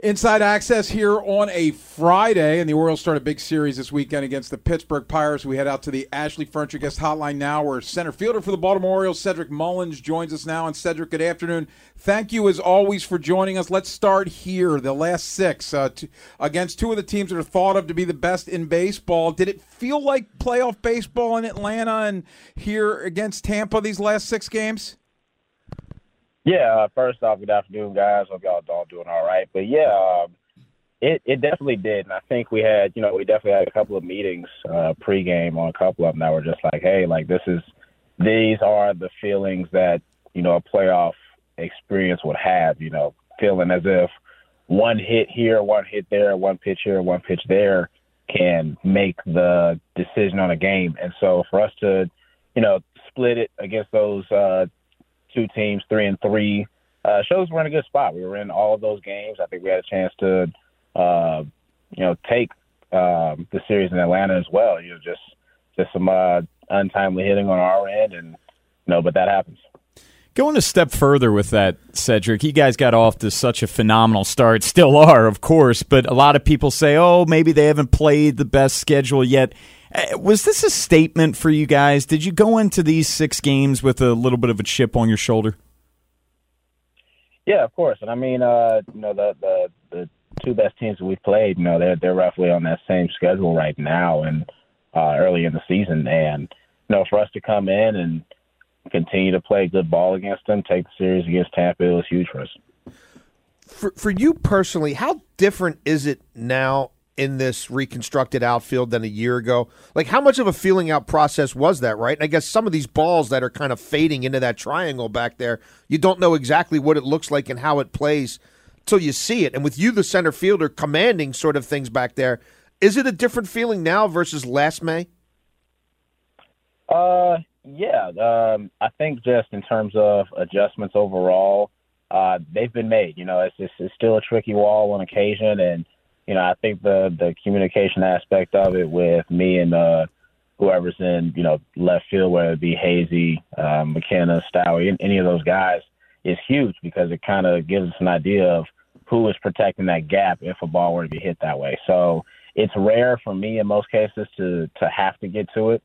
Inside Access here on a Friday, and the Orioles start a big series this weekend against the Pittsburgh Pirates. We head out to the Ashley Furniture Guest Hotline now, where center fielder for the Baltimore Orioles, Cedric Mullins, joins us now. And Cedric, good afternoon. Thank you as always for joining us. Let's start here. The last six uh, t- against two of the teams that are thought of to be the best in baseball. Did it feel like playoff baseball in Atlanta and here against Tampa these last six games? Yeah, uh, first off, good afternoon, guys. Hope y'all all doing all right. But yeah, um, it it definitely did, and I think we had, you know, we definitely had a couple of meetings uh, pregame on a couple of them that were just like, hey, like this is, these are the feelings that you know a playoff experience would have. You know, feeling as if one hit here, one hit there, one pitch here, one pitch there can make the decision on a game. And so for us to, you know, split it against those uh, two teams, three and three, uh, shows we're in a good spot. We were in all of those games. I think we had a chance to, uh, you know, take um, the series in Atlanta as well. You know, just just some uh, untimely hitting on our end, and you know, but that happens. Going a step further with that, Cedric, you guys got off to such a phenomenal start. Still are, of course, but a lot of people say, oh, maybe they haven't played the best schedule yet. Uh, was this a statement for you guys? Did you go into these six games with a little bit of a chip on your shoulder? Yeah, of course. And I mean, uh, you know, the the the two best teams that we've played, you know, they're they're roughly on that same schedule right now and uh, early in the season. And you know, for us to come in and continue to play good ball against them, take the series against Tampa, it was huge for us. For for you personally, how different is it now in this reconstructed outfield than a year ago? Like, how much of a feeling out process was that, right? And I guess some of these balls that are kind of fading into that triangle back there, you don't know exactly what it looks like and how it plays till you see it. And with you, the center fielder, commanding sort of things back there, is it a different feeling now versus last May? Uh, yeah. Um, I think just in terms of adjustments overall, uh, they've been made. You know, it's just, it's still a tricky wall on occasion, and you know, I think the the communication aspect of it with me and uh, whoever's in, you know, left field, whether it be Hazy, uh, McKenna, Stowie, any of those guys, is huge because it kind of gives us an idea of who is protecting that gap if a ball were to be hit that way. So it's rare for me in most cases to to have to get to it,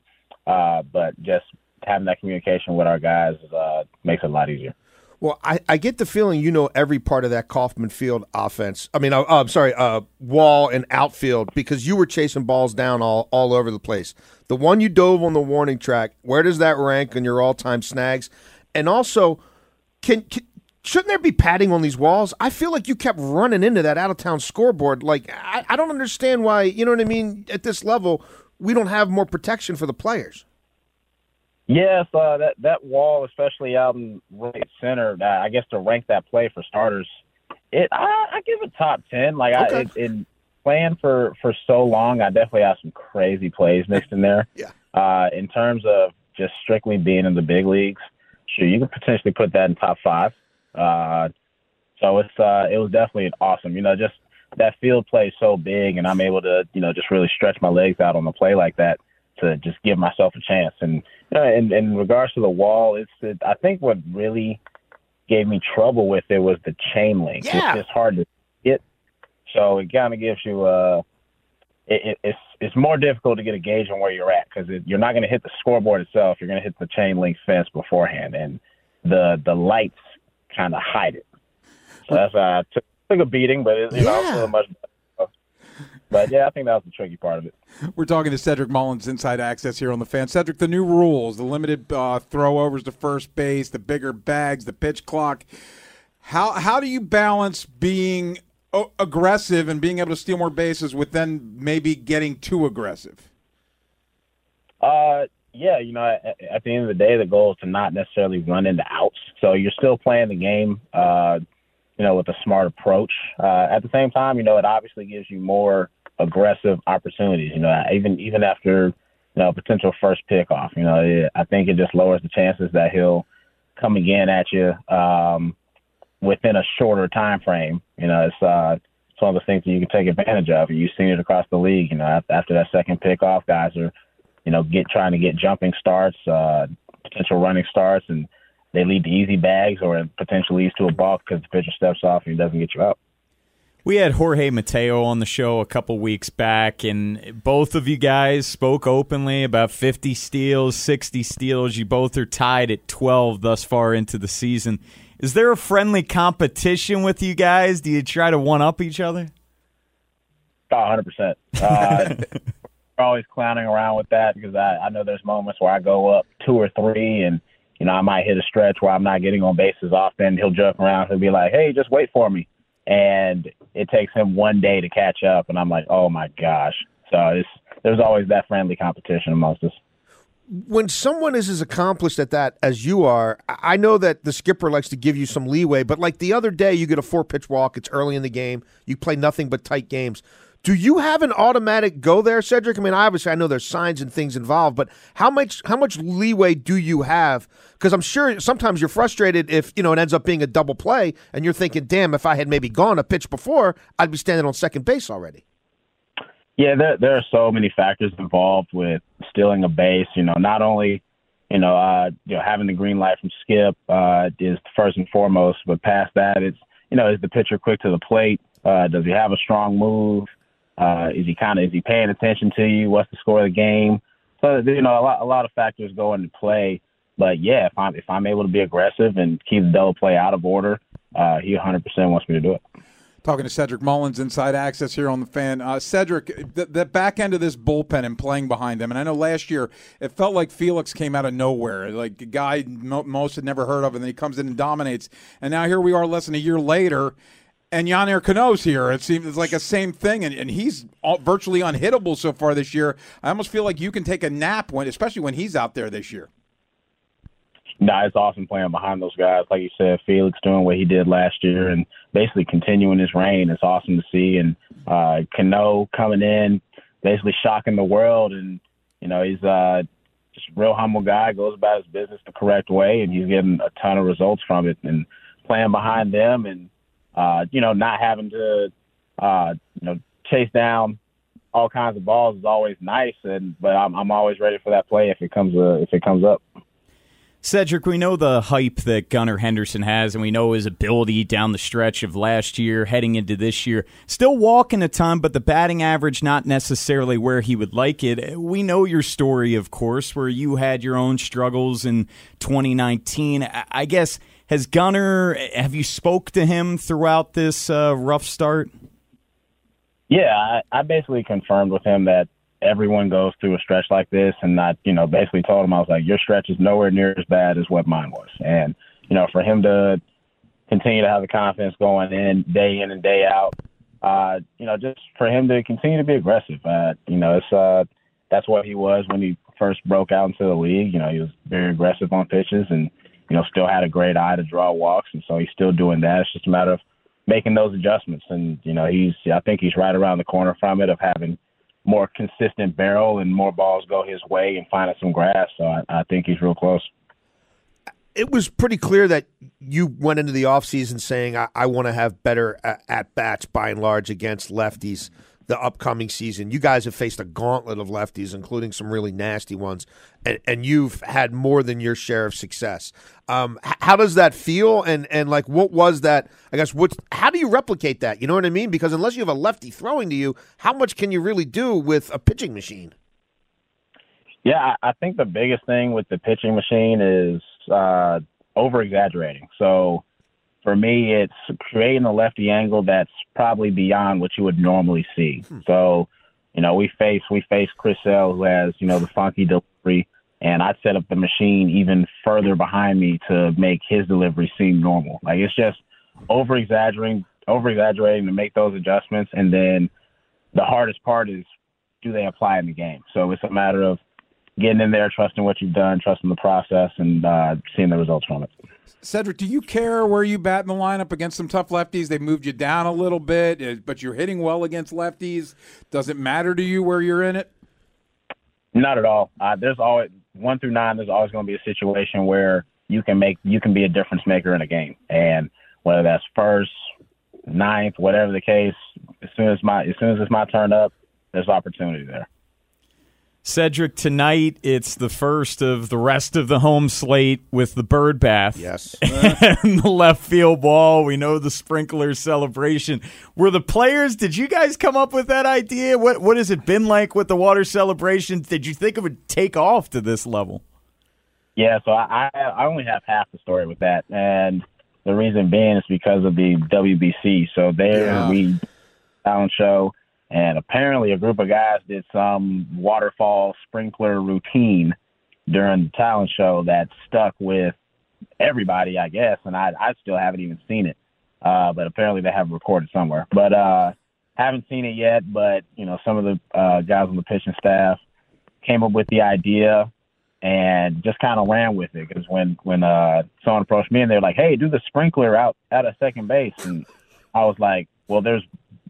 uh, but just having that communication with our guys uh, makes it a lot easier. Well, I, I get the feeling you know every part of that Kauffman Field offense. I mean, uh, I'm sorry, uh, wall and outfield because you were chasing balls down all, all over the place. The one you dove on the warning track, where does that rank in your all time snags? And also, can, can shouldn't there be padding on these walls? I feel like you kept running into that out of town scoreboard. Like I, I don't understand why. You know what I mean? At this level, we don't have more protection for the players. Yes, uh, that that wall, especially out in right center, uh, I guess to rank that play for starters, it I, I give it top ten. Like okay. I, it, it playing for for so long, I definitely have some crazy plays mixed in there. yeah. Uh, in terms of just strictly being in the big leagues, sure, you could potentially put that in top five. Uh, so it's uh, it was definitely an awesome. You know, just that field play is so big, and I'm able to you know just really stretch my legs out on the play like that to just give myself a chance. And uh, in, in regards to the wall, it's it, I think what really gave me trouble with it was the chain link. Yeah. It's just hard to get. So it kind of gives you uh it, it, it's it's more difficult to get a gauge on where you're at because you're not going to hit the scoreboard itself. You're going to hit the chain link fence beforehand, and the the lights kind of hide it. So that's why I took, took a beating, but it, you yeah. know, much but yeah, I think that was the tricky part of it. We're talking to Cedric Mullins, Inside Access here on the fan. Cedric, the new rules, the limited uh, throwovers to first base, the bigger bags, the pitch clock. How how do you balance being o- aggressive and being able to steal more bases with then maybe getting too aggressive? Uh, yeah, you know, at, at, the end of the day, the goal is to not necessarily run into outs. So you're still playing the game, uh, you know, with a smart approach. Uh, at the same time, you know, it obviously gives you more aggressive opportunities. You know, even even after you know potential first pickoff, you know, it, I think it just lowers the chances that he'll come again at you um, within a shorter time frame. You know, it's uh, it's one of the things that you can take advantage of. You've seen it across the league. You know, after that second pickoff, guys are you know, get trying to get jumping starts, uh, potential running starts, and they lead to easy bags or potentially leads to a balk because the pitcher steps off and he doesn't get you out. We had Jorge Mateo on the show a couple weeks back, and both of you guys spoke openly about 50 steals, 60 steals. You both are tied at 12 thus far into the season. Is there a friendly competition with you guys? Do you try to one up each other? Oh, 100%. Uh, we're always clowning around with that because I, I know there's moments where I go up two or three and you know I might hit a stretch where I'm not getting on bases often. He'll joke around. He'll be like, "Hey, just wait for me," and it takes him one day to catch up, and I'm like, "Oh my gosh!" So there's always that friendly competition amongst us. When someone is as accomplished at that as you are, I know that the skipper likes to give you some leeway, but like the other day, you get a four pitch walk. It's early in the game. You play nothing but tight games. Do you have an automatic go there, Cedric? I mean, obviously, I know there's signs and things involved, but how much how much leeway do you have? Because I'm sure sometimes you're frustrated if you know it ends up being a double play, and you're thinking, "Damn, if I had maybe gone a pitch before, I'd be standing on second base already." Yeah, there there are so many factors involved with stealing a base. You know, not only you know uh, you know having the green light from Skip uh, is first and foremost, but past that, it's you know is the pitcher quick to the plate? Uh, does he have a strong move? Uh, is he kind of is he paying attention to you? What's the score of the game? So you know a lot a lot of factors go into play. But yeah, if I'm if I'm able to be aggressive and keep the double play out of order, uh, he 100% wants me to do it. Talking to Cedric Mullins, Inside Access here on the fan. Uh, Cedric, the, the, back end of this bullpen and playing behind them, and I know last year it felt like Felix came out of nowhere, like a guy most had never heard of, and then he comes in and dominates. And now here we are, less than a year later, and Yennier Cano's here. It seems like a same thing, and, and he's all, virtually unhittable so far this year. I almost feel like you can take a nap when, especially when he's out there this year. Nah, it's awesome playing behind those guys. Like you said, Felix doing what he did last year and basically continuing his reign. It's awesome to see. And uh, Cano coming in, basically shocking the world. And, you know, he's uh, just a real humble guy, goes about his business the correct way, and he's getting a ton of results from it. And playing behind them and uh, you know, not having to, uh, you know, chase down all kinds of balls is always nice. And but I'm I'm always ready for that play if it comes uh, if it comes up. Cedric, we know the hype that Gunnar Henderson has, and we know his ability down the stretch of last year, heading into this year. Still walking a ton, but the batting average not necessarily where he would like it. We know your story, of course, where you had your own struggles in 2019. I guess has Gunnar? Have you spoke to him throughout this uh, rough start? Yeah, I, I basically confirmed with him that everyone goes through a stretch like this, and I, you know, basically told him I was like, your stretch is nowhere near as bad as what mine was, and you know, for him to continue to have the confidence going in day in and day out, uh, you know, just for him to continue to be aggressive. Uh, you know, it's uh, that's what he was when he first broke out into the league. You know, he was very aggressive on pitches, and you know, still had a great eye to draw walks, and so he's still doing that. It's just a matter of making those adjustments, and you know, he's I think he's right around the corner from it of having more consistent barrel and more balls go his way and finding some grass. So I, I think he's real close. It was pretty clear that you went into the offseason saying, I, I want to have better at bats by and large against lefties the upcoming season. You guys have faced a gauntlet of lefties, including some really nasty ones, and, and you've had more than your share of success. Um, how does that feel? And and like, what was that? I guess what? How do you replicate that? You know what I mean? Because unless you have a lefty throwing to you, how much can you really do with a pitching machine? Yeah, I think the biggest thing with the pitching machine is uh, over exaggerating. So for me, it's creating a lefty angle that's probably beyond what you would normally see. Hmm. So, you know, we face we face Chris Sale who has you know the funky delivery, and I set up the machine even further behind me to make his delivery seem normal. Like it's just over exaggerating, over exaggerating to make those adjustments, and then the hardest part is do they apply in the game? So it's a matter of getting in there, trusting what you've done, trusting the process, and uh, seeing the results from it. Cedric, do you care where you bat in the lineup against some tough lefties? They moved you down a little bit, uh, but you're hitting well against lefties. Does it matter to you where you're in it? Not at all. Uh, there's always one through nine. There's always going to be a situation where you can make you can be a difference maker in a game, and whether that's first, ninth, whatever the case, as soon as my as soon as it's my turn up, there's opportunity there. Cedric, tonight it's the first of the rest of the home slate with the bird bath. Yes. and the left field ball. We know the sprinkler celebration. Were the players, did you guys come up with that idea? What what has it been like with the water celebrations? Did you think it would take off to this level? Yeah, so I I only have half the story with that. And the reason being is because of the WBC. So there Yeah. we talent show and apparently a group of guys did some waterfall sprinkler routine during the talent show that stuck with everybody, I guess, and I I still haven't even seen it. Uh, but apparently they have recorded somewhere. But uh haven't seen it yet, but you know, some of the uh guys on the pitching staff came up with the idea and just kind of ran with it because when when uh someone approached me and they're like, "Hey, do the sprinkler out out of second base," and I was like, "Well, there's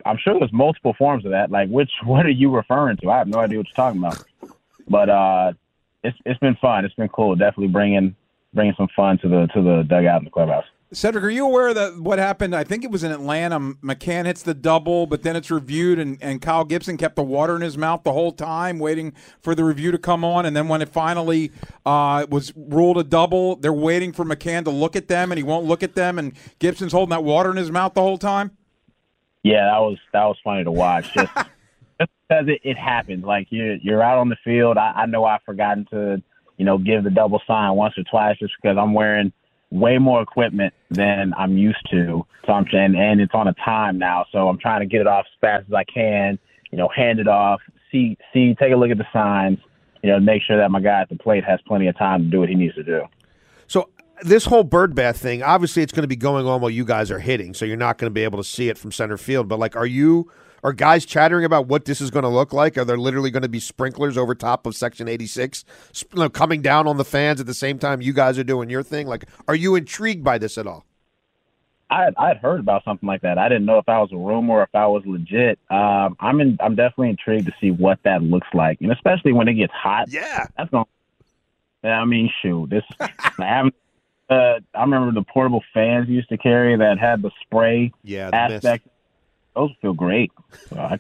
I'm sure there's multiple forms of that. Like, which what are you referring to? I have no idea what you're talking about." But uh, it's it's been fun. It's been cool. Definitely bringing bringing some fun to the to the dugout in the clubhouse. Cedric, are you aware that what happened? I think it was in Atlanta. McCann hits the double, but then it's reviewed, and, and Kyle Gibson kept the water in his mouth the whole time, waiting for the review to come on. And then when it finally uh, was ruled a double, they're waiting for McCann to look at them, and he won't look at them, and Gibson's holding that water in his mouth the whole time. Yeah, that was that was funny to watch. Just just because it, it happened. Like you're you're out on the field. I, I know I've forgotten to you know give the double sign once or twice just because I'm wearing way more equipment than I'm used to. So I'm and and it's on a time now. So I'm trying to get it off as fast as I can. You know, hand it off. See see take a look at the signs. You know, make sure that my guy at the plate has plenty of time to do what he needs to do. So this whole bird bath thing, obviously, it's going to be going on while you guys are hitting, so you're not going to be able to see it from center field. But like, are you are guys chattering about what this is going to look like? Are there literally going to be sprinklers over top of Section 86 you know, coming down on the fans at the same time you guys are doing your thing? Like, are you intrigued by this at all? I had, I had heard about something like that. I didn't know if that was a rumor or if that was legit. Um, I'm in, I'm definitely intrigued to see what that looks like, and especially when it gets hot. Yeah. That's going. Yeah, I mean, shoot, this. I haven't. Uh, I remember the portable fans you used to carry that had the spray Yeah, the mist. aspect. Those feel great. So I,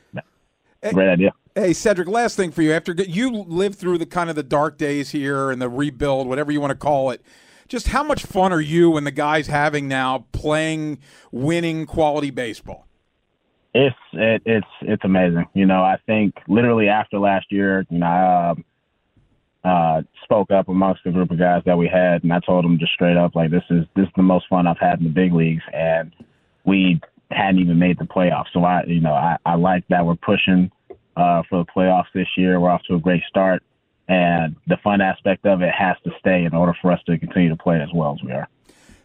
great idea. Hey Cedric, last thing for you. After you lived through the kind of the dark days here and the rebuild, whatever you want to call it, just how much fun are you and the guys having now playing, winning quality baseball? It's it, it's it's amazing. You know, I think literally after last year, you know, I um, uh, spoke up amongst the group of guys that we had, and I told them just straight up, like, this is this is the most fun I've had in the big leagues, and we hadn't even made the playoffs. So I, you know, I, I like that we're pushing uh, for the playoffs this year. We're off to a great start, and the fun aspect of it has to stay in order for us to continue to play as well as we are.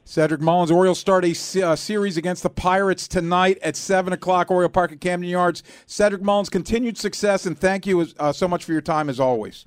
Cedric Mullins, Orioles start a uh, series against the Pirates tonight at 7 o'clock, Oriole Park at Camden Yards. Cedric Mullins, continued success, and thank you uh, so much for your time as always.